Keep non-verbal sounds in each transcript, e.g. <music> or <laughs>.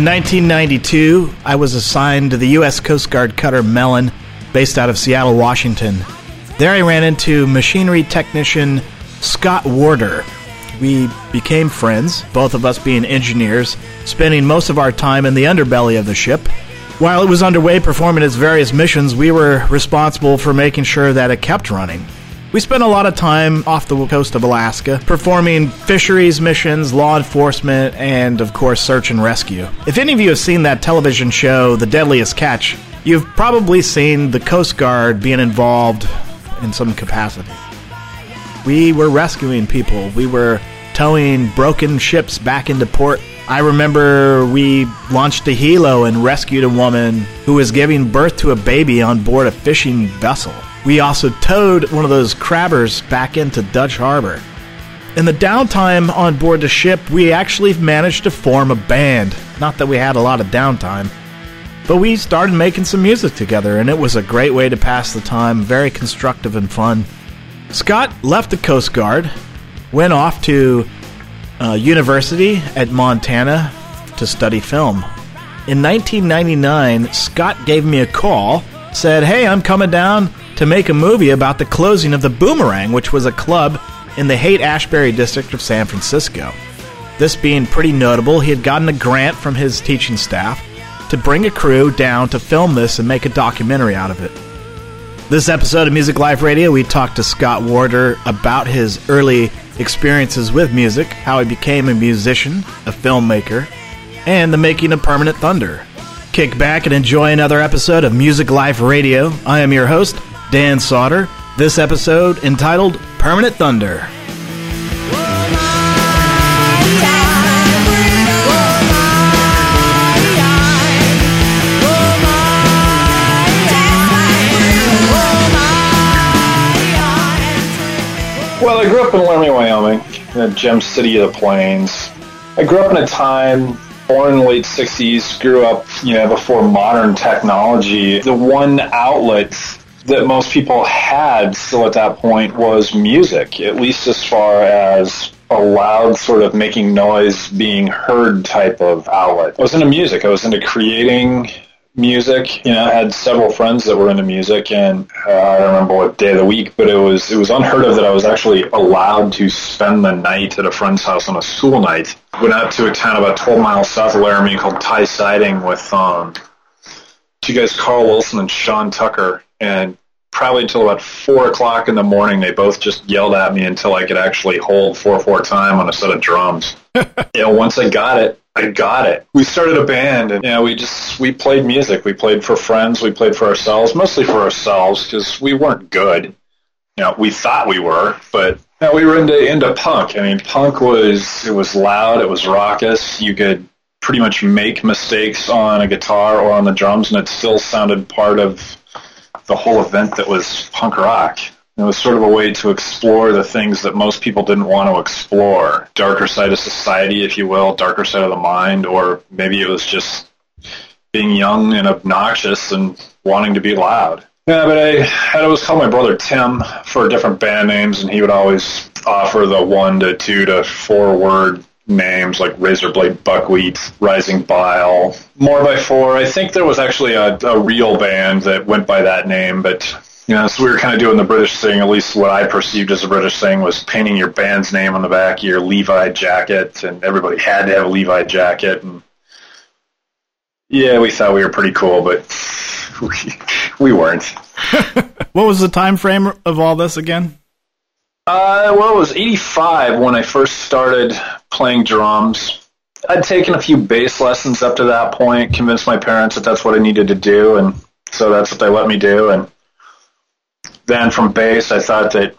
In 1992, I was assigned to the U.S. Coast Guard cutter Mellon, based out of Seattle, Washington. There I ran into machinery technician Scott Warder. We became friends, both of us being engineers, spending most of our time in the underbelly of the ship. While it was underway performing its various missions, we were responsible for making sure that it kept running. We spent a lot of time off the coast of Alaska performing fisheries missions, law enforcement, and of course, search and rescue. If any of you have seen that television show, The Deadliest Catch, you've probably seen the Coast Guard being involved in some capacity. We were rescuing people, we were towing broken ships back into port. I remember we launched a helo and rescued a woman who was giving birth to a baby on board a fishing vessel. We also towed one of those crabbers back into Dutch Harbor. In the downtime on board the ship, we actually managed to form a band. Not that we had a lot of downtime, but we started making some music together, and it was a great way to pass the time, very constructive and fun. Scott left the Coast Guard, went off to uh, university at Montana to study film. In 1999, Scott gave me a call, said, Hey, I'm coming down to make a movie about the closing of the Boomerang, which was a club in the Haight Ashbury district of San Francisco. This being pretty notable, he had gotten a grant from his teaching staff to bring a crew down to film this and make a documentary out of it. This episode of Music Life Radio, we talked to Scott Warder about his early experiences with music, how he became a musician, a filmmaker, and the making of Permanent Thunder. Kick back and enjoy another episode of Music Life Radio. I am your host, Dan Sauter. This episode entitled Permanent Thunder. Well, I grew up in Laramie, Wyoming, in the gem city of the plains. I grew up in a time born in the late 60s, grew up, you know, before modern technology. The one outlet that most people had still at that point was music, at least as far as a loud sort of making noise being heard type of outlet. I was into music. I was into creating music. You know, I had several friends that were into music, and uh, I remember what day of the week, but it was it was unheard of that I was actually allowed to spend the night at a friend's house on a school night. Went out to a town about 12 miles south of Laramie called Tie Siding with um, two guys, Carl Wilson and Sean Tucker, and probably until about four o'clock in the morning, they both just yelled at me until I could actually hold four four time on a set of drums. <laughs> you know, once I got it, I got it. We started a band, and you know, we just we played music. We played for friends. We played for ourselves, mostly for ourselves, because we weren't good. You know, we thought we were, but you know, we were into into punk. I mean, punk was it was loud, it was raucous. You could pretty much make mistakes on a guitar or on the drums, and it still sounded part of the whole event that was punk rock. It was sort of a way to explore the things that most people didn't want to explore. Darker side of society, if you will, darker side of the mind, or maybe it was just being young and obnoxious and wanting to be loud. Yeah, but I had always called my brother Tim for different band names, and he would always offer the one to two to four word names like Razorblade Buckwheat, Rising Bile, More by Four. I think there was actually a, a real band that went by that name, but you know, so we were kind of doing the British thing, at least what I perceived as a British thing was painting your band's name on the back of your Levi jacket, and everybody had to have a Levi jacket. And yeah, we thought we were pretty cool, but <laughs> we, we weren't. <laughs> what was the time frame of all this again? Uh, well, it was 85 when I first started playing drums. I'd taken a few bass lessons up to that point, convinced my parents that that's what I needed to do, and so that's what they let me do. And then from bass, I thought that,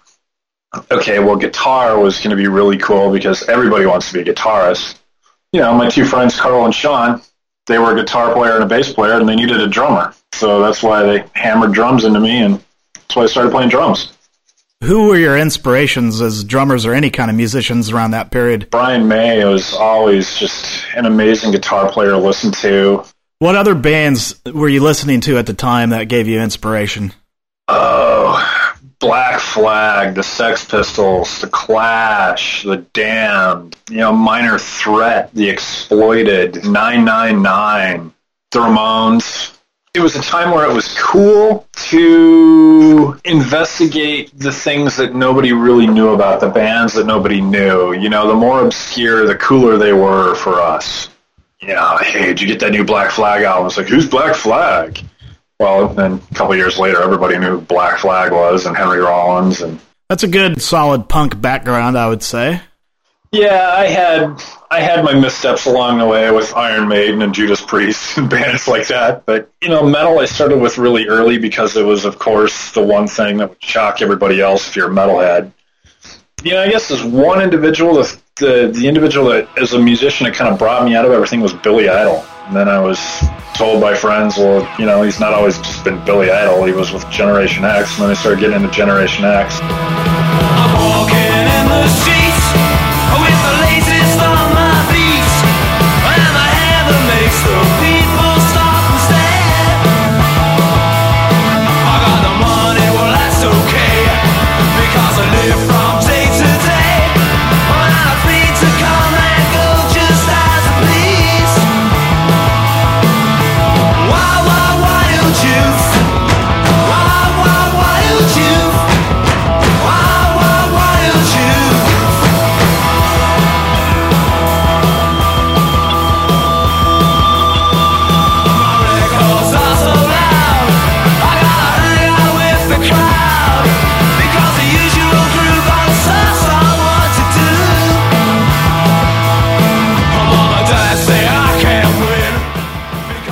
okay, well, guitar was going to be really cool because everybody wants to be a guitarist. You know, my two friends, Carl and Sean, they were a guitar player and a bass player, and they needed a drummer. So that's why they hammered drums into me, and that's why I started playing drums. Who were your inspirations as drummers or any kind of musicians around that period? Brian May was always just an amazing guitar player to listen to. What other bands were you listening to at the time that gave you inspiration? Oh, Black Flag, the Sex Pistols, the Clash, the Damned, you know, Minor Threat, the Exploited, 999, the Ramones. It was a time where it was cool to investigate the things that nobody really knew about, the bands that nobody knew. You know, the more obscure, the cooler they were for us. You know, hey, did you get that new Black Flag album? It's like, who's Black Flag? Well, then a couple years later, everybody knew who Black Flag was and Henry Rollins, and That's a good, solid punk background, I would say. Yeah, I had I had my missteps along the way with Iron Maiden and Judas Priest and <laughs> bands like that. But you know, metal I started with really early because it was, of course, the one thing that would shock everybody else if you're a metalhead. You know, I guess as one individual, the the, the individual that as a musician that kind of brought me out of everything was Billy Idol. And then I was told by friends, well, you know, he's not always just been Billy Idol. He was with Generation X, and then I started getting into Generation X.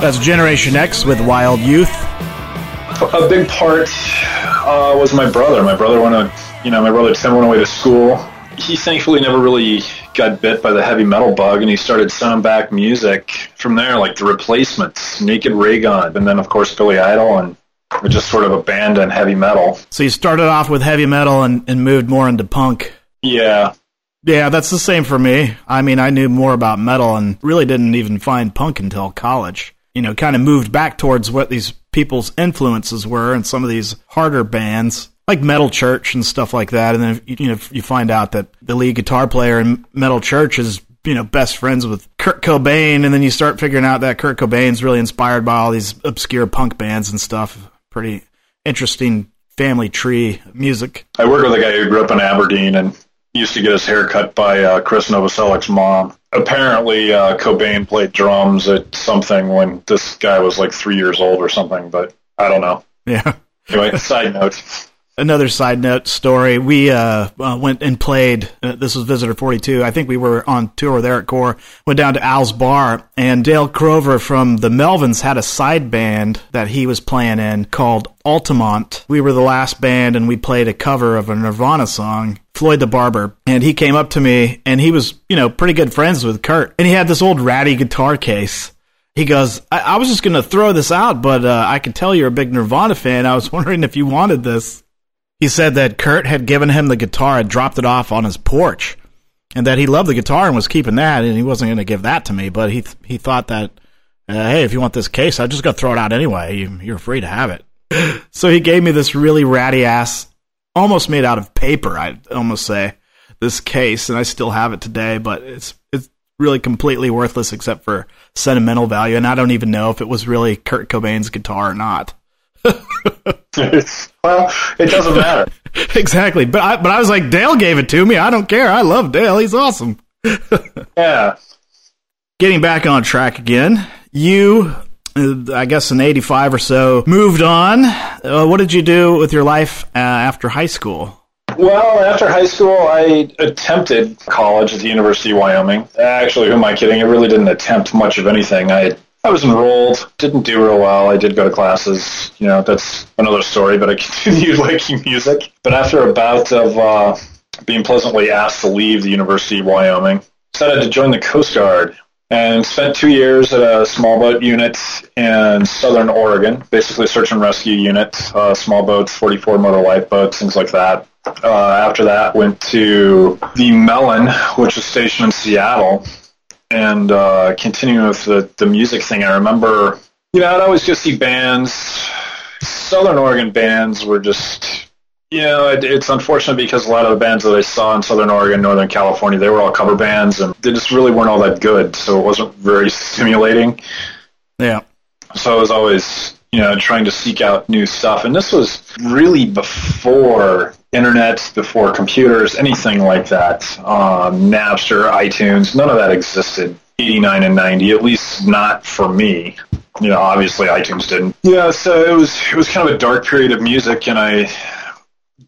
That's Generation X with Wild Youth. a big part uh, was my brother. My brother went to, you know, my brother Tim went away to school. He thankfully never really got bit by the heavy metal bug, and he started sending back music from there, like the Replacements, Naked Raygun, and then of course Billy Idol, and just sort of abandoned heavy metal. So you started off with heavy metal and, and moved more into punk. Yeah, Yeah, that's the same for me. I mean, I knew more about metal and really didn't even find punk until college. You know, kind of moved back towards what these people's influences were and some of these harder bands like Metal Church and stuff like that. And then, you know, you find out that the lead guitar player in Metal Church is, you know, best friends with Kurt Cobain. And then you start figuring out that Kurt Cobain's really inspired by all these obscure punk bands and stuff. Pretty interesting family tree music. I work with a guy who grew up in Aberdeen and used to get his hair cut by uh, Chris Novoselic's mom. Apparently, uh, Cobain played drums at something when this guy was like three years old or something, but I don't know. Yeah. Anyway, side note. another side note story. We uh, uh, went and played. Uh, this was Visitor 42. I think we were on tour there at Core. Went down to Al's Bar, and Dale Crover from the Melvins had a side band that he was playing in called Altamont. We were the last band, and we played a cover of a Nirvana song. Floyd the Barber, and he came up to me, and he was, you know, pretty good friends with Kurt, and he had this old ratty guitar case. He goes, I, I was just going to throw this out, but uh, I could tell you're a big Nirvana fan. I was <laughs> wondering if you wanted this. He said that Kurt had given him the guitar and dropped it off on his porch, and that he loved the guitar and was keeping that, and he wasn't going to give that to me. But he he thought that, uh, hey, if you want this case, I'm just going to throw it out anyway. You, you're free to have it. <laughs> so he gave me this really ratty ass, almost made out of paper. I'd almost say this case, and I still have it today. But it's it's really completely worthless except for sentimental value, and I don't even know if it was really Kurt Cobain's guitar or not. <laughs> well, it doesn't matter. <laughs> exactly. But I, but I was like, Dale gave it to me. I don't care. I love Dale. He's awesome. <laughs> Yeah. Getting back on track again. You, I guess in 85 or so, moved on. Uh, what did you do with your life uh, after high school? Well, after high school, I attempted college at the University of Wyoming. Actually, who am I kidding? I really didn't attempt much of anything. I I was enrolled, didn't do real well. I did go to classes. You know, that's another story. But I <laughs> continued liking music. But after a bout of uh, being pleasantly asked to leave the University of Wyoming, decided to join the Coast Guard and spent two years at a small boat unit in southern Oregon, basically search and rescue unit, uh, small boats, 44 motor lifeboats, things like that. Uh, after that, went to the Mellon, which is stationed in Seattle, and uh, continuing with the, the music thing. I remember, you know, I'd always go see bands. Southern Oregon bands were just You know, it, it's unfortunate because a lot of the bands that I saw in Southern Oregon, Northern California, they were all cover bands, and they just really weren't all that good. So it wasn't very stimulating. Yeah. So I was always, you know, trying to seek out new stuff. And this was really before internet, before computers, anything like that. Um, Napster, iTunes, none of that existed. 89 and 90, at least not for me. You know, obviously iTunes didn't. Yeah, so it was it was kind of a dark period of music, and I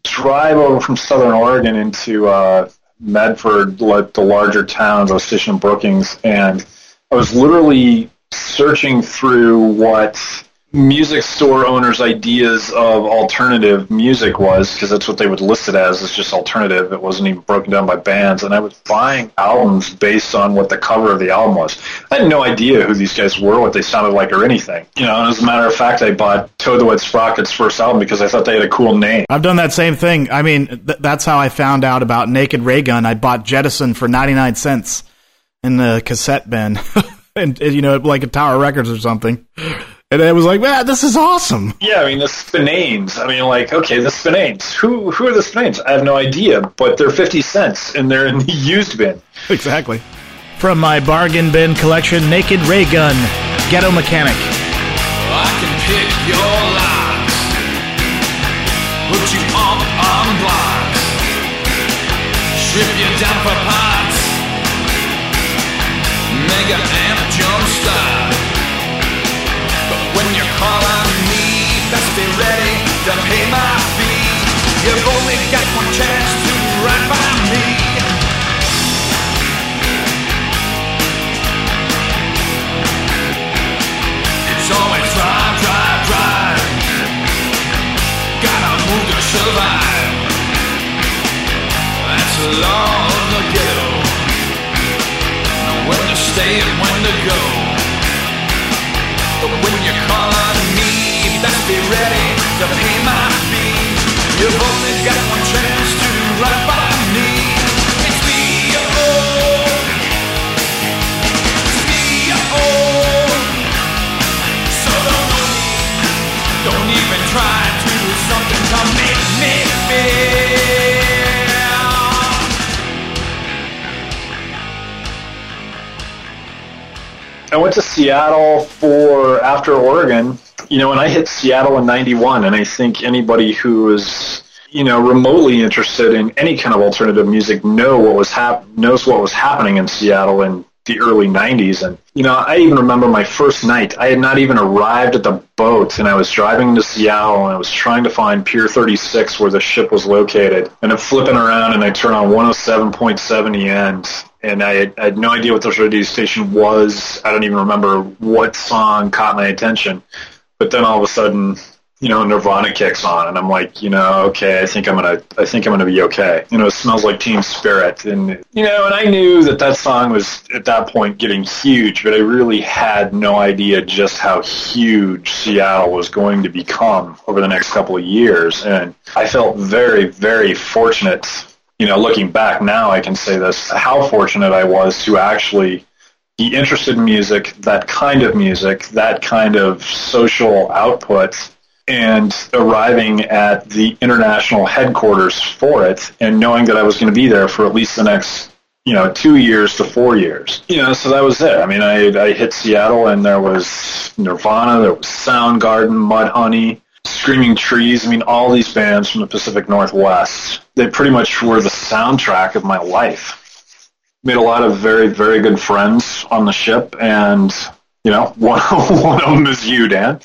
drive over from Southern Oregon into uh, Medford, like the larger towns. I was stationed in Brookings, and I was literally searching through what music store owners' ideas of alternative music was, because that's what they would list it as, it's just alternative. It wasn't even broken down by bands. And I was buying albums based on what the cover of the album was. I had no idea who these guys were, what they sounded like, or anything. You know, and as a matter of fact, I bought Toad the Wet Sprocket's first album because I thought they had a cool name. I've done that same thing. I mean, th- that's how I found out about Naked Raygun. I bought Jettison for 99 cents in the cassette bin. <laughs> and, and, you know, like a Tower Records or something. And I was like, man, this is awesome. Yeah, I mean the Spinanes. I mean, like, okay, the Spinanes. Who who are the Spinanes? I have no idea, but they're fifty cents and they're in the <laughs> used bin. Exactly. From my bargain bin collection, Naked Raygun, Ghetto Mechanic. I can pick your locks, put you on on blocks, strip you down for parts, to pay my fee. You've only got one chance to ride by me. It's always drive, drive, drive. Gotta move to survive. That's the law of the ghetto. Know when to stay and when to go. But when best be ready to pay my fee. You've only got one chance to ride by me. It's me, oh. It's me, oh. So don't, don't even try to do something to make me feel. I went to Seattle for after Oregon. You know, and I hit Seattle in '91, and I think anybody who is you know remotely interested in any kind of alternative music know what was hap- knows what was happening in Seattle in the early '90s. And you know, I even remember my first night. I had not even arrived at the boat, and I was driving to Seattle, and I was trying to find Pier 36 where the ship was located. And I'm flipping around, and I turn on 107.7 the end, and I had, I had no idea what this radio station was. I don't even remember what song caught my attention. But then all of a sudden, you know, Nirvana kicks on, and I'm like, you know, okay, I think I'm gonna, I think I'm gonna be okay. You know, it smells like Teen Spirit, and you know, and I knew that that song was at that point getting huge, but I really had no idea just how huge Seattle was going to become over the next couple of years, and I felt very, very fortunate you know, looking back now, I can say this, how fortunate I was to actually interested in music, that kind of music, that kind of social output, and arriving at the international headquarters for it and knowing that I was going to be there for at least the next, you know, two years to four years. You know, so that was it. I mean, I, I hit Seattle and there was Nirvana, there was Soundgarden, Mudhoney, Screaming Trees. I mean, all these bands from the Pacific Northwest. They pretty much were the soundtrack of my life. Made a lot of very, very good friends on the ship, and you know, <laughs> one one of them is you, Dan.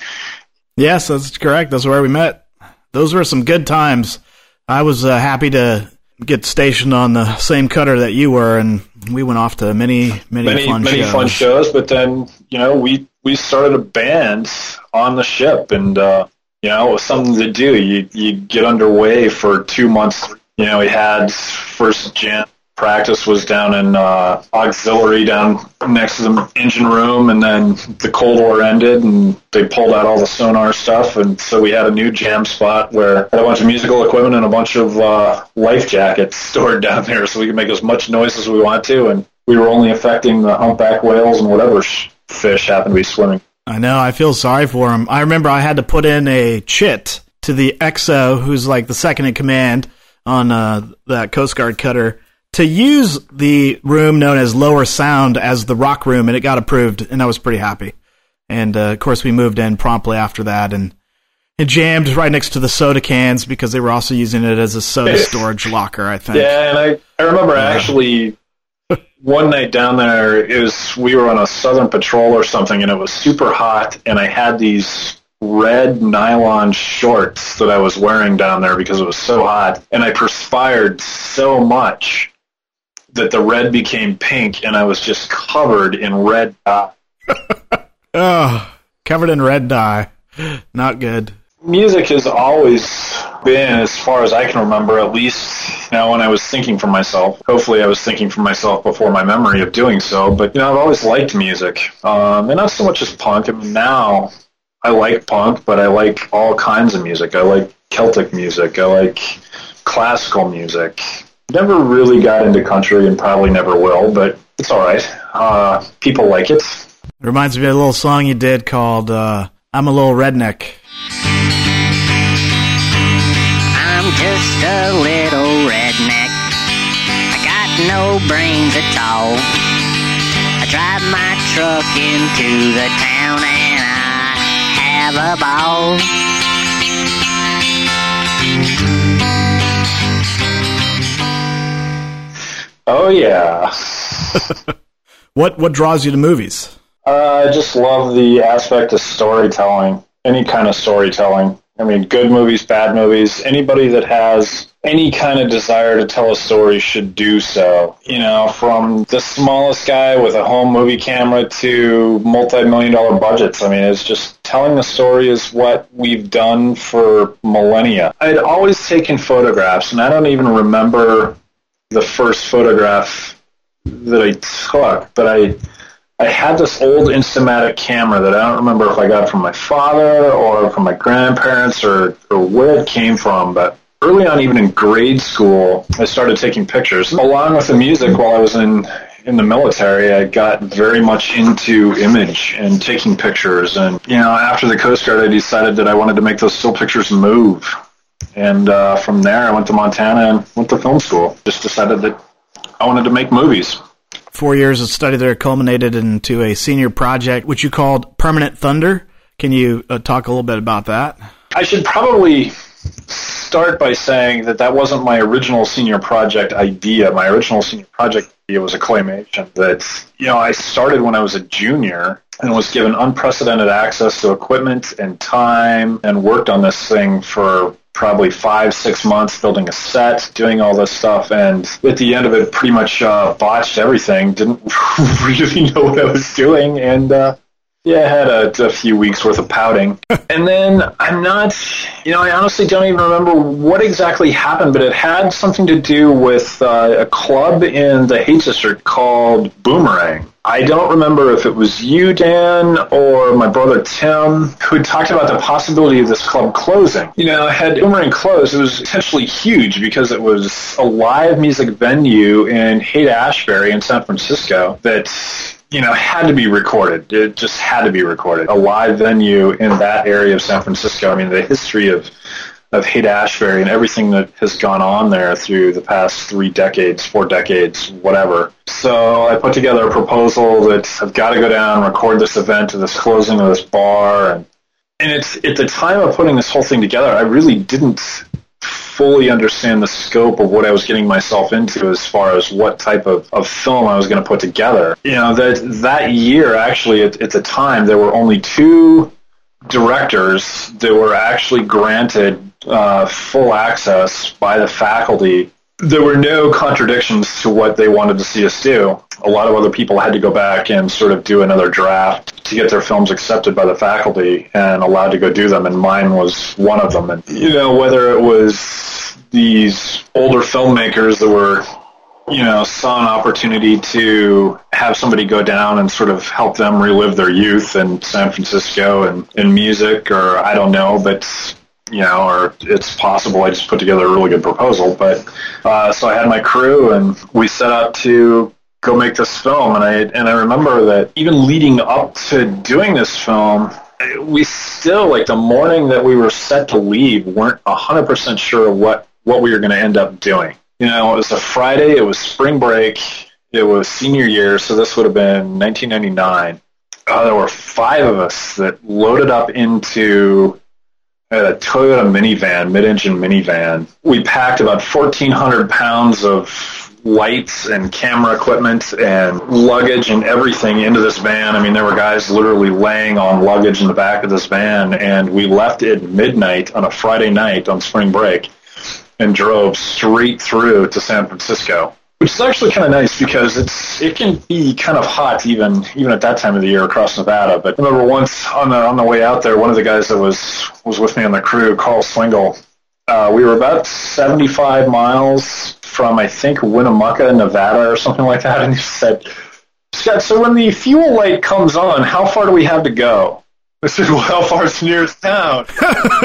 Yes, that's correct. That's where we met. Those were some good times. I was uh, happy to get stationed on the same cutter that you were, and we went off to many, many, Many, fun many shows. fun shows, but then you know, we we started a band on the ship, and uh, you know, it was something to do. You you get underway for two months. You know, we had first jam practice was down in uh, auxiliary down next to the engine room, and then the Cold War ended, and they pulled out all the sonar stuff, and so we had a new jam spot where had a bunch of musical equipment and a bunch of uh, life jackets <laughs> stored down there, so we could make as much noise as we want to, and we were only affecting the humpback whales and whatever sh- fish happened to be swimming. I know. I feel sorry for him. I remember I had to put in a chit to the XO who's like the second in command on uh, that Coast Guard cutter, to use the room known as Lower Sound as the rock room, and it got approved, and I was pretty happy. And uh, of course, we moved in promptly after that, and it jammed right next to the soda cans because they were also using it as a soda <laughs> storage locker. I think. Yeah, and I, I remember actually one night down there, it was we were on a southern patrol or something, and it was super hot, and I had these red nylon shorts that I was wearing down there because it was so hot, and I perspired so much that the red became pink, and I was just covered in red dye. <laughs> Oh, covered in red dye. Not good. Music has always been, as far as I can remember, at least now when I was thinking for myself. Hopefully, I was thinking for myself before my memory of doing so. But you know, I've always liked music, um, and not so much as punk. I mean, now I like punk, but I like all kinds of music. I like Celtic music. I like classical music. Never really got into country, and probably never will. But it's all right. Uh, people like it. It reminds me of a little song you did called uh, "I'm a Little Redneck." I'm just a little redneck. I got no brains at all. I drive my truck into the town and I have a ball. Oh yeah. <laughs> What what draws you to movies? Uh, I just love the aspect of storytelling, any kind of storytelling. I mean, good movies, bad movies. Anybody that has any kind of desire to tell a story should do so. You know, from the smallest guy with a home movie camera to multi-million dollar budgets. I mean, it's just telling the story is what we've done for millennia. I'd always taken photographs, and I don't even remember the first photograph that I took, but I I had this old Instamatic camera that I don't remember if I got from my father or from my grandparents or, or where it came from, but early on, even in grade school, I started taking pictures. Along with the music while I was in in the military, I got very much into image and taking pictures. And, you know, after the Coast Guard, I decided that I wanted to make those still pictures move. And uh, from there, I went to Montana and went to film school. Just decided that I wanted to make movies. Four years of study there culminated into a senior project, which you called Permanent Thunder. Can you uh, talk a little bit about that? I should probably start by saying that that wasn't my original senior project idea. My original senior project idea was a claymation that, you know, I started when I was a junior and was given unprecedented access to equipment and time and worked on this thing for probably five, six months building a set, doing all this stuff, and at the end of it, pretty much uh, botched everything. Didn't <laughs> really know what I was doing, and uh, yeah, I had a, a few weeks worth of pouting. <laughs> and then I'm not, you know, I honestly don't even remember what exactly happened, but it had something to do with uh, a club in the Haight District called Boomerang. I don't remember if it was you, Dan, or my brother Tim, who talked about the possibility of this club closing. You know, had Boomerang closed, it was essentially huge because it was a live music venue in Haight-Ashbury in San Francisco that you know, had to be recorded. It just had to be recorded. A live venue in that area of San Francisco. I mean, the history of of Haight Ashbury and everything that has gone on there through the past three decades, four decades, whatever. So I put together a proposal that I've got to go down, and record this event, this closing of this bar, and and it's at the time of putting this whole thing together, I really didn't fully understand the scope of what I was getting myself into as far as what type of, of film I was going to put together. You know, that that year actually at, at the time there were only two directors that were actually granted uh, full access by the faculty. There were no contradictions to what they wanted to see us do. A lot of other people had to go back and sort of do another draft to get their films accepted by the faculty and allowed to go do them, and mine was one of them. And you know, whether it was these older filmmakers that were you know, saw an opportunity to have somebody go down and sort of help them relive their youth in San Francisco and in music, or I don't know, but you know, or it's possible I just put together a really good proposal. But uh, so I had my crew, and we set out to go make this film. And I and I remember that even leading up to doing this film, we still like the morning that we were set to leave weren't hundred percent sure what what we were going to end up doing. You know, it was a Friday. It was spring break. It was senior year, so this would have been 1999. Uh, there were five of us that loaded up into a Toyota minivan, mid-engine minivan. We packed about 1,400 pounds of lights and camera equipment and luggage and everything into this van. I mean, there were guys literally laying on luggage in the back of this van, and we left at midnight on a Friday night on spring break and drove straight through to San Francisco. Which is actually kind of nice because it's it can be kind of hot even even at that time of the year across Nevada. But I remember once on the on the way out there, one of the guys that was was with me on the crew, Carl Swingle, uh, we were about 75 miles from I think Winnemucca, Nevada, or something like that, and he said, "Scott, so when the fuel light comes on, how far do we have to go?" I said, "Well, how far is the nearest town?" <laughs>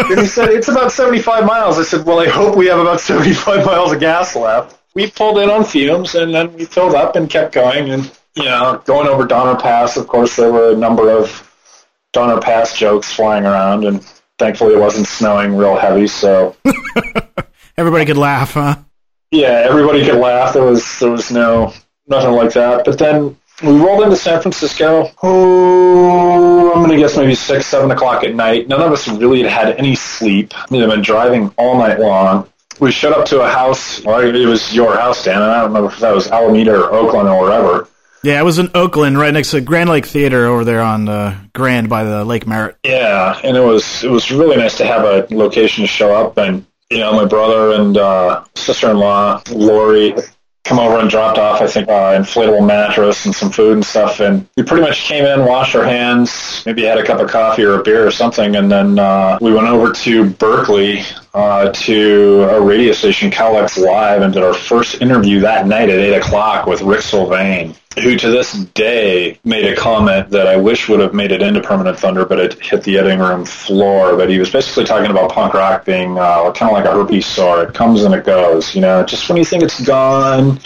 and he said, "It's about 75 miles." I said, "Well, I hope we have about 75 miles of gas left." We pulled in on fumes, and then we filled up and kept going, and you know, going over Donner Pass. Of course, there were a number of Donner Pass jokes flying around, and thankfully, it wasn't snowing real heavy, so. <laughs> Everybody could laugh, huh? Yeah, everybody could laugh. There was there was no nothing like that. But then we rolled into San Francisco. Oh, I'm gonna guess maybe six, seven o'clock at night. None of us really had had any sleep. We had been driving all night long. We showed up to a house. Well, it was your house, Dan, and I don't remember if that was Alameda or Oakland or wherever. Yeah, it was in Oakland, right next to Grand Lake Theater over there on uh, Grand by the Lake Merritt. Yeah, and it was it was really nice to have a location to show up and you know, my brother and uh, sister-in-law, Lori, come over and dropped off, I think, uh, inflatable mattress and some food and stuff. And we pretty much came in, washed our hands, maybe had a cup of coffee or a beer or something, and then uh, we went over to Berkeley uh, to a radio station, KLX Live, and did our first interview that night at 8 o'clock with Rick Sylvain who to this day made a comment that I wish would have made it into Permanent Thunder, but it hit the editing room floor. But he was basically talking about punk rock being uh, kind of like a herpes sore. It comes and it goes. You know, just when you think it's gone,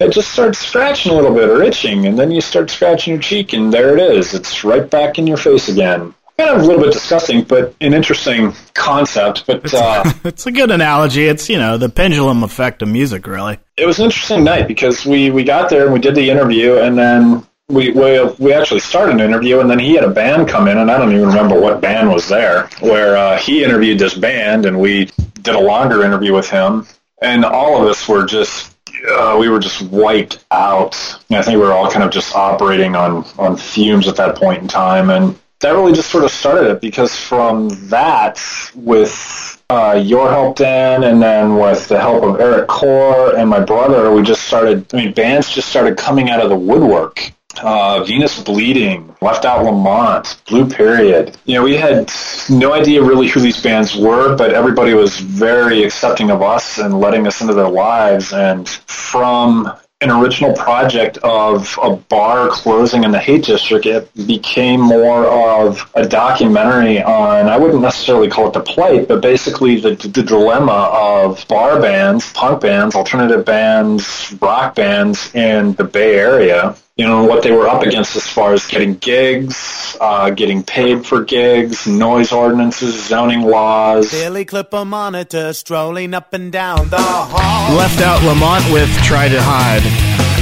it just starts scratching a little bit or itching, and then you start scratching your cheek, and there it is. It's right back in your face again kind of a little bit disgusting, but an interesting concept. But uh, <laughs> it's a good analogy. It's you know the pendulum effect of music, really. It was an interesting night because we we got there and we did the interview, and then we we we actually started an interview, and then he had a band come in, and I don't even remember what band was there. Where uh, he interviewed this band, and we did a longer interview with him, and all of us were just uh, we were just wiped out. I think we were all kind of just operating on on fumes at that point in time, and that really just sort of started it because from that, with uh, your help, Dan, and then with the help of Eric Core and my brother, we just started. I mean, bands just started coming out of the woodwork. Uh, Venus Bleeding, Left Out Lamont, Blue Period. You know, we had no idea really who these bands were, but everybody was very accepting of us and letting us into their lives. And from an original project of a bar closing in the Haight District, it became more of a documentary on, I wouldn't necessarily call it the plight, but basically the, the dilemma of bar bands, punk bands, alternative bands, rock bands in the Bay Area you know, what they were up against as far as getting gigs, uh, getting paid for gigs, noise ordinances, zoning laws. Billy Clipper monitor strolling up and down the hall. Left out Lamont with Try to Hide.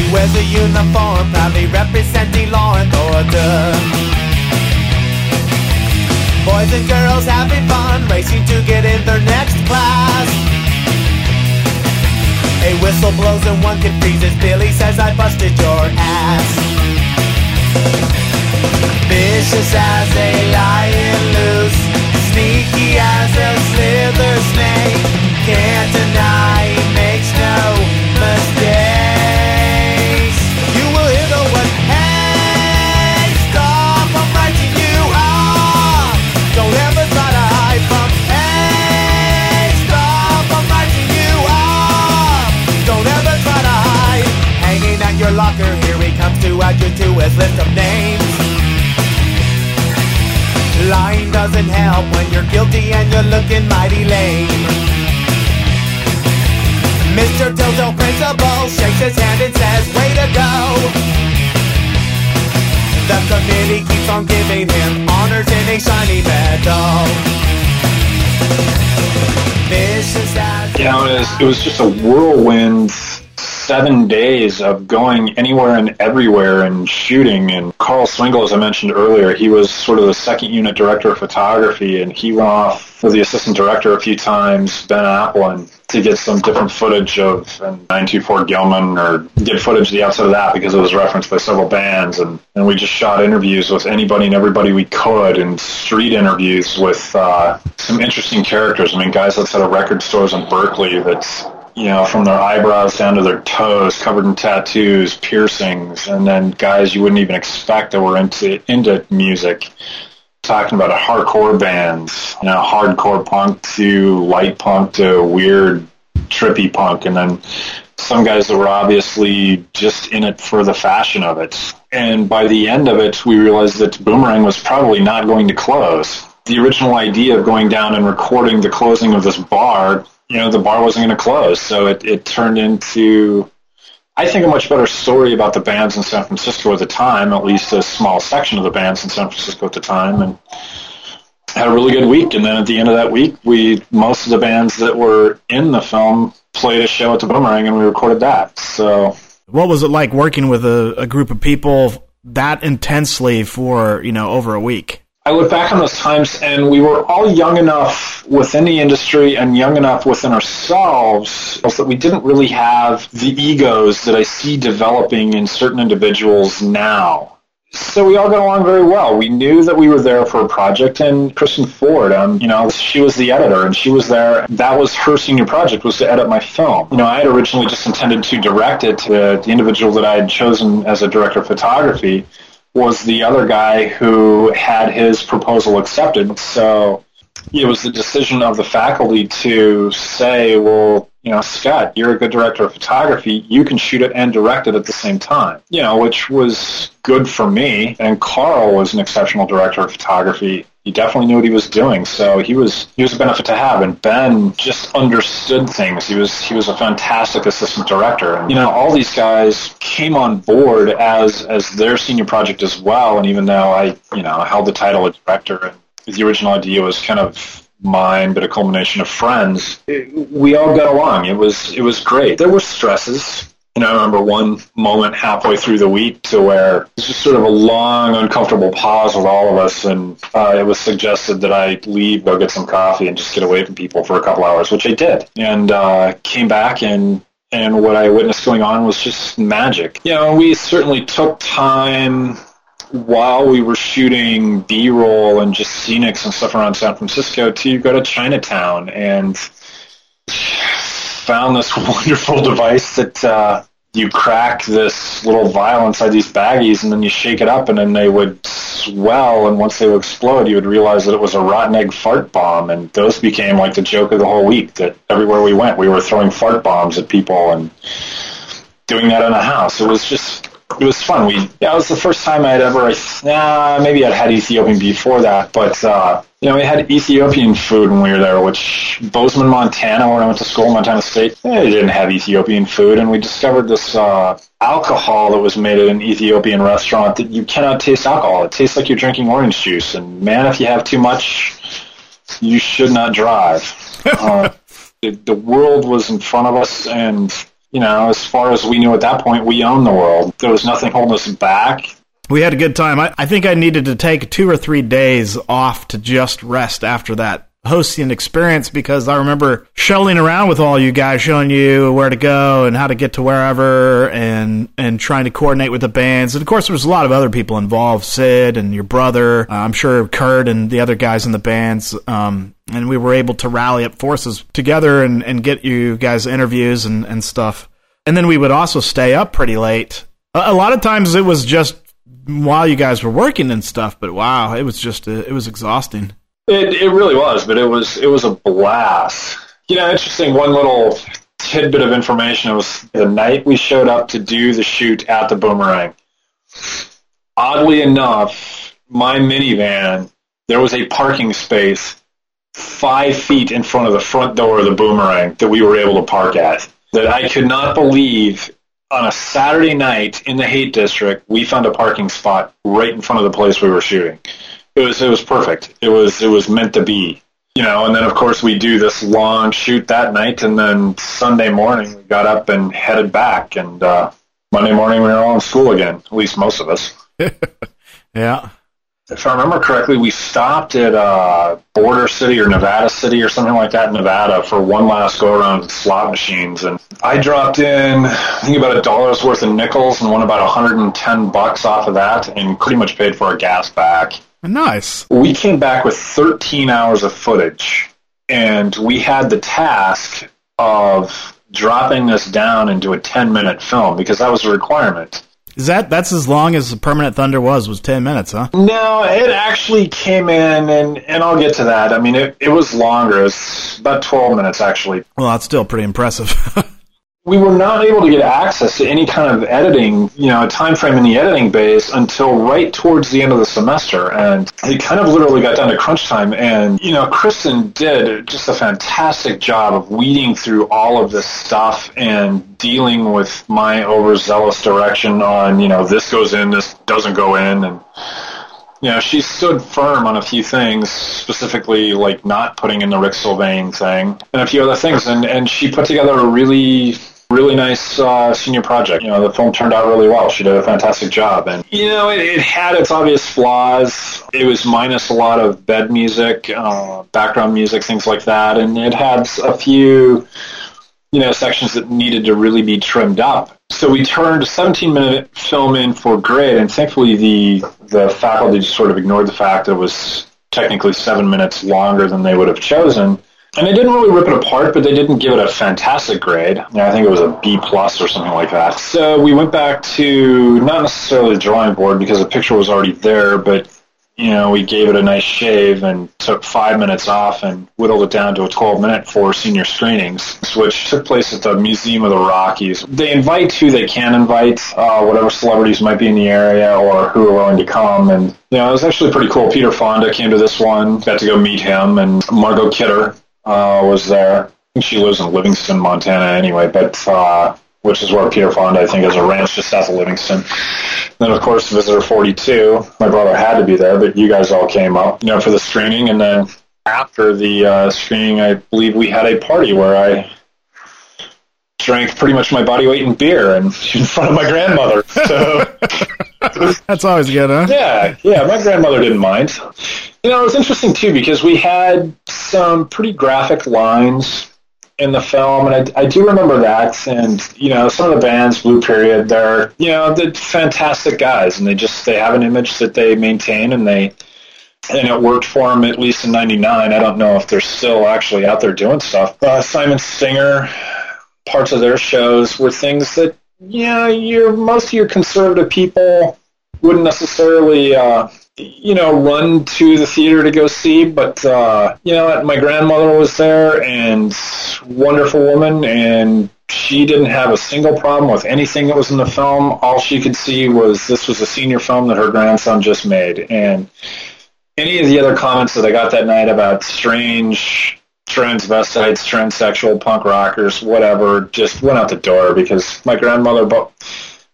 He wears a uniform, proudly representing law and order. Boys and girls having fun, racing to get in their next class. A whistle blows and one can freeze as Billy says I busted your ass. Vicious as a lion loose, sneaky as a slither snake. Can't deny he to add you to his list of names. Lying doesn't help when you're guilty and you're looking mighty lame. Mr. Dildo Principal shakes his hand and says, way to go. The committee keeps on giving him honors pretending shiny metal. This is that. Know, it was, it was just a whirlwind seven days of going anywhere and everywhere and shooting. And Carl Swingle, as I mentioned earlier, he was sort of the second unit director of photography, and he went off with the assistant director a few times, Ben Applin, to get some different footage of 924 Gilman or get footage of the outside of that because it was referenced by several bands. And, and we just shot interviews with anybody and everybody we could and street interviews with uh, some interesting characters. I mean, guys outside of record stores in Berkeley that's you know, from their eyebrows down to their toes, covered in tattoos, piercings, and then guys you wouldn't even expect that were into into music. Talking about a hardcore bands, you know, hardcore punk to light punk to weird trippy punk, and then some guys that were obviously just in it for the fashion of it. And by the end of it, we realized that Boomerang was probably not going to close. The original idea of going down and recording the closing of this bar you know, the bar wasn't going to close. So it, it turned into, I think, a much better story about the bands in San Francisco at the time, at least a small section of the bands in San Francisco at the time, and had a really good week. And then at the end of that week, we most of the bands that were in the film played a show at the Boomerang, and we recorded that. So, What was it like working with a, a group of people that intensely for, you know, over a week? I look back on those times, and we were all young enough within the industry and young enough within ourselves that we didn't really have the egos that I see developing in certain individuals now. So we all got along very well. We knew that we were there for a project, and Kristen Ford, um, you know, she was the editor, and she was there. That was her senior project was to edit my film. You know, I had originally just intended to direct it. To the individual that I had chosen as a director of photography was the other guy who had his proposal accepted. So it was the decision of the faculty to say, well, you know, Scott, you're a good director of photography. You can shoot it and direct it at the same time, you know, which was good for me. And Carl was an exceptional director of photography. He definitely knew what he was doing, so he was he was a benefit to have. And Ben just understood things. He was he was a fantastic assistant director. And you know, all these guys came on board as as their senior project as well. And even though I you know held the title of director and the original idea was kind of mine, but a culmination of friends. It, we all got along. It was it was great. There were stresses. Know, I remember one moment halfway through the week to where it was just sort of a long, uncomfortable pause with all of us, and uh, it was suggested that I leave, go get some coffee, and just get away from people for a couple hours, which I did, and uh, came back and and what I witnessed going on was just magic. You know, we certainly took time while we were shooting B-roll and just scenics and stuff around San Francisco to go to Chinatown. And found this <laughs> wonderful device that uh, you crack this little vial inside these baggies and then you shake it up and then they would swell and once they would explode you would realize that it was a rotten egg fart bomb and those became like the joke of the whole week that everywhere we went we were throwing fart bombs at people and doing that in a house. It was just it was fun. We yeah, it was the first time I'd ever nah, maybe I'd had Ethiopian before that, but uh, you know we had Ethiopian food when we were there, which Bozeman, Montana, where I went to school, Montana State, they didn't have Ethiopian food, and we discovered this uh, alcohol that was made at an Ethiopian restaurant that you cannot taste alcohol. It tastes like you're drinking orange juice, and man, if you have too much, you should not drive. <laughs> uh, the, the world was in front of us, and you know, as far as we knew at that point, we owned the world. There was nothing holding us back. We had a good time. I, I think I needed to take two or three days off to just rest after that hosting experience because I remember shuttling around with all you guys, showing you where to go and how to get to wherever, and and trying to coordinate with the bands. And of course, there was a lot of other people involved: Sid and your brother. Uh, I'm sure Kurt and the other guys in the bands. Um, and we were able to rally up forces together and, and get you guys interviews and, and stuff. And then we would also stay up pretty late. A, a lot of times it was just while you guys were working and stuff, but wow, it was just, uh, it was exhausting. It, it really was, but it was it was a blast. You know, interesting. One little tidbit of information was the night we showed up to do the shoot at the Boomerang. Oddly enough, my minivan there was a parking space five feet in front of the front door of the Boomerang that we were able to park at. That I could not believe on a Saturday night in the Haight District, we found a parking spot right in front of the place we were shooting. It was it was perfect. It was it was meant to be. You know, and then of course we do this long shoot that night, and then Sunday morning we got up and headed back, and uh, Monday morning we were all in school again. At least most of us. <laughs> Yeah. If I remember correctly, we stopped at uh, Border City or Nevada City or something like that in Nevada for one last go around with slot machines. And I dropped in, I think about a dollar's worth of nickels and won about 110 bucks off of that and pretty much paid for our gas back. Nice. We came back with 13 hours of footage and we had the task of dropping this down into a 10 minute film because that was a requirement. Is that that's as long as the Permanent Thunder was? Was ten minutes, huh? No, it actually came in, and, and I'll get to that. I mean, it, it was longer. It was about 12 minutes, actually. Well, that's still pretty impressive. <laughs> We were not able to get access to any kind of editing, you know, a time frame in the editing base until right towards the end of the semester. And it kind of literally got down to crunch time. And, you know, Kristen did just a fantastic job of weeding through all of this stuff and dealing with my overzealous direction on, you know, this goes in, this doesn't go in. And, you know, she stood firm on a few things, specifically like not putting in the Rick Sylvain thing and a few other things. And, and she put together a really, really nice uh, senior project. You know, the film turned out really well. She did a fantastic job. And, you know, it, it had its obvious flaws. It was minus a lot of bed music, uh, background music, things like that. And it had a few you know, sections that needed to really be trimmed up. So we turned a 17 minute film in for grade, and thankfully the the faculty just sort of ignored the fact that it was technically seven minutes longer than they would have chosen. And they didn't really rip it apart, but they didn't give it a fantastic grade. You know, I think it was a B plus or something like that. So we went back to not necessarily the drawing board because the picture was already there, but you know, we gave it a nice shave and took five minutes off and whittled it down to a 12 minute for senior screenings, which took place at the Museum of the Rockies. They invite who they can invite, uh, whatever celebrities might be in the area or who are willing to come. And, you know, it was actually pretty cool. Peter Fonda came to this one, got to go meet him, and Margot Kidder uh, was there. She lives in Livingston, Montana anyway, but, uh, which is where Peter Fonda, I think, has a ranch just south of Livingston. Then, of course, Visitor 42. My brother had to be there, but you guys all came up, you know, for the screening. And then after the uh, screening, I believe we had a party where I drank pretty much my body weight in beer and <laughs> in front of my grandmother. So, <laughs> <laughs> that's always good, huh? yeah, yeah, my grandmother didn't mind. You know, it was interesting too because we had some pretty graphic lines in the film, and I, I do remember that. And you know, some of the bands, Blue Period, they're you know they're fantastic guys, and they just they have an image that they maintain, and they and it worked for them at least in '99. I don't know if they're still actually out there doing stuff. Uh, Simon Stinger, parts of their shows were things that yeah, your most of your conservative people wouldn't necessarily. Uh, you know, run to the theater to go see, but uh, you know, my grandmother was there and wonderful woman, and she didn't have a single problem with anything that was in the film. All she could see was this was a senior film that her grandson just made, and any of the other comments that I got that night about strange transvestites, transsexual punk rockers, whatever, just went out the door because my grandmother, but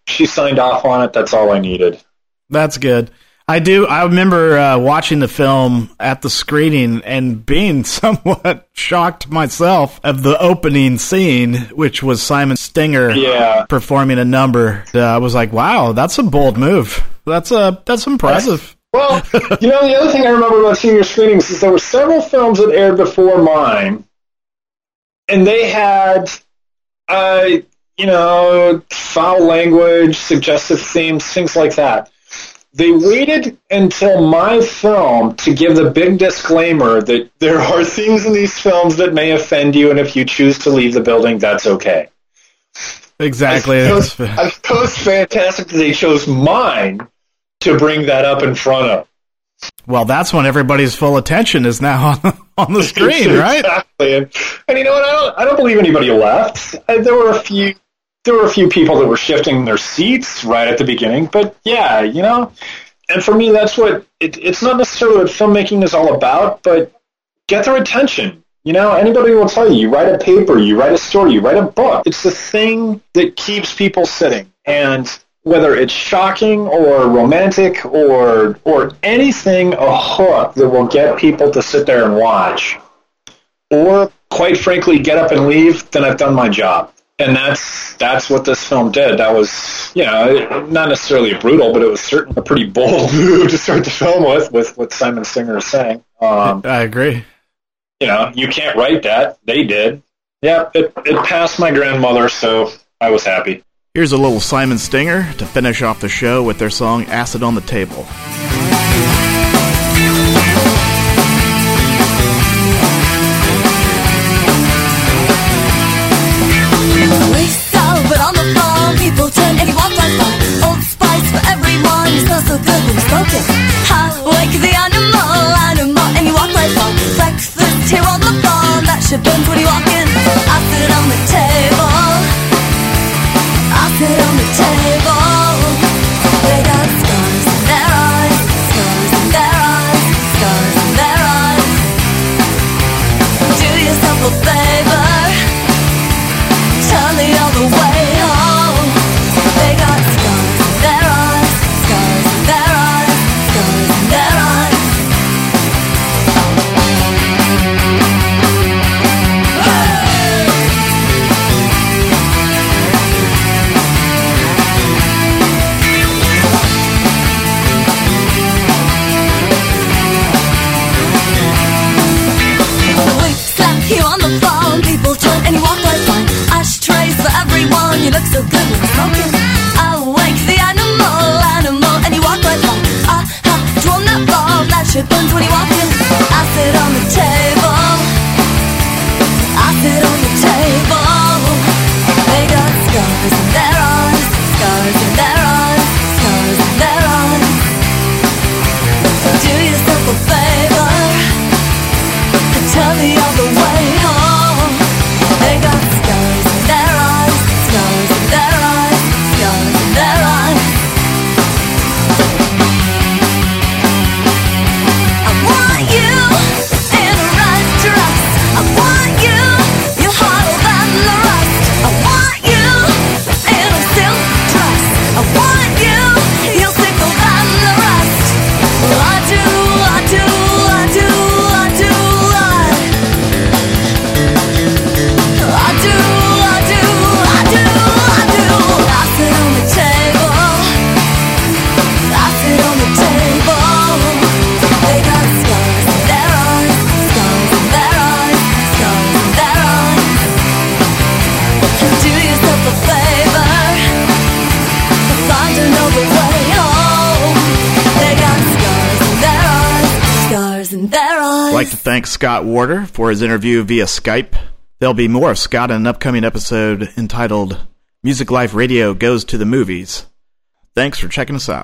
she signed off on it. That's all I needed. That's good. I do. I remember uh, watching the film at the screening and being <laughs> somewhat shocked myself of the opening scene, which was Simon Stinger Yeah. performing a number. Uh, I was like, "Wow, that's a bold move. That's a that's impressive." Well, <laughs> you know, the other thing I remember about senior screenings is there were several films that aired before mine, and they had, uh, you know, foul language, suggestive themes, things like that. They waited until my film to give the big disclaimer that there are <laughs> things in these films that may offend you, and if you choose to leave the building, that's okay. Exactly. I <laughs> was, I was fantastic that they chose mine to bring that up in front of. well, that's when everybody's full attention is now <laughs> on, on the screen, <laughs> right? Exactly. And, and you know what? I don't, I don't believe anybody left. Uh, there were a few. There were a few people that were shifting their seats right at the beginning, but yeah, you know. And for me, that's what it, it's not necessarily what filmmaking is all about, but get their attention. You know, anybody will tell you. You write a paper, you write a story, you write a book. It's the thing that keeps people sitting. And whether it's shocking or romantic or or anything a hook that will get people to sit there and watch, or quite frankly get up and leave, then I've done my job. And that's that's what this film did. That was, you know, not necessarily brutal, but it was certainly a pretty bold <laughs> move to start the film with, with what Simon Stinger is saying. Um, I agree. you know, you can't write that. They did. Yeah, it, it passed my grandmother, so I was happy. Here's a little Simon Stinger to finish off the show with their song Acid on the Table. people turn anyone blind by Old Spice for everyone, so good when Ha, the animal, animal, by Breakfast here on the that should burn 21 Scott Warder for his interview via Skype. There'll be more of Scott in an upcoming episode entitled Music Life Radio Goes to the Movies. Thanks for checking us out.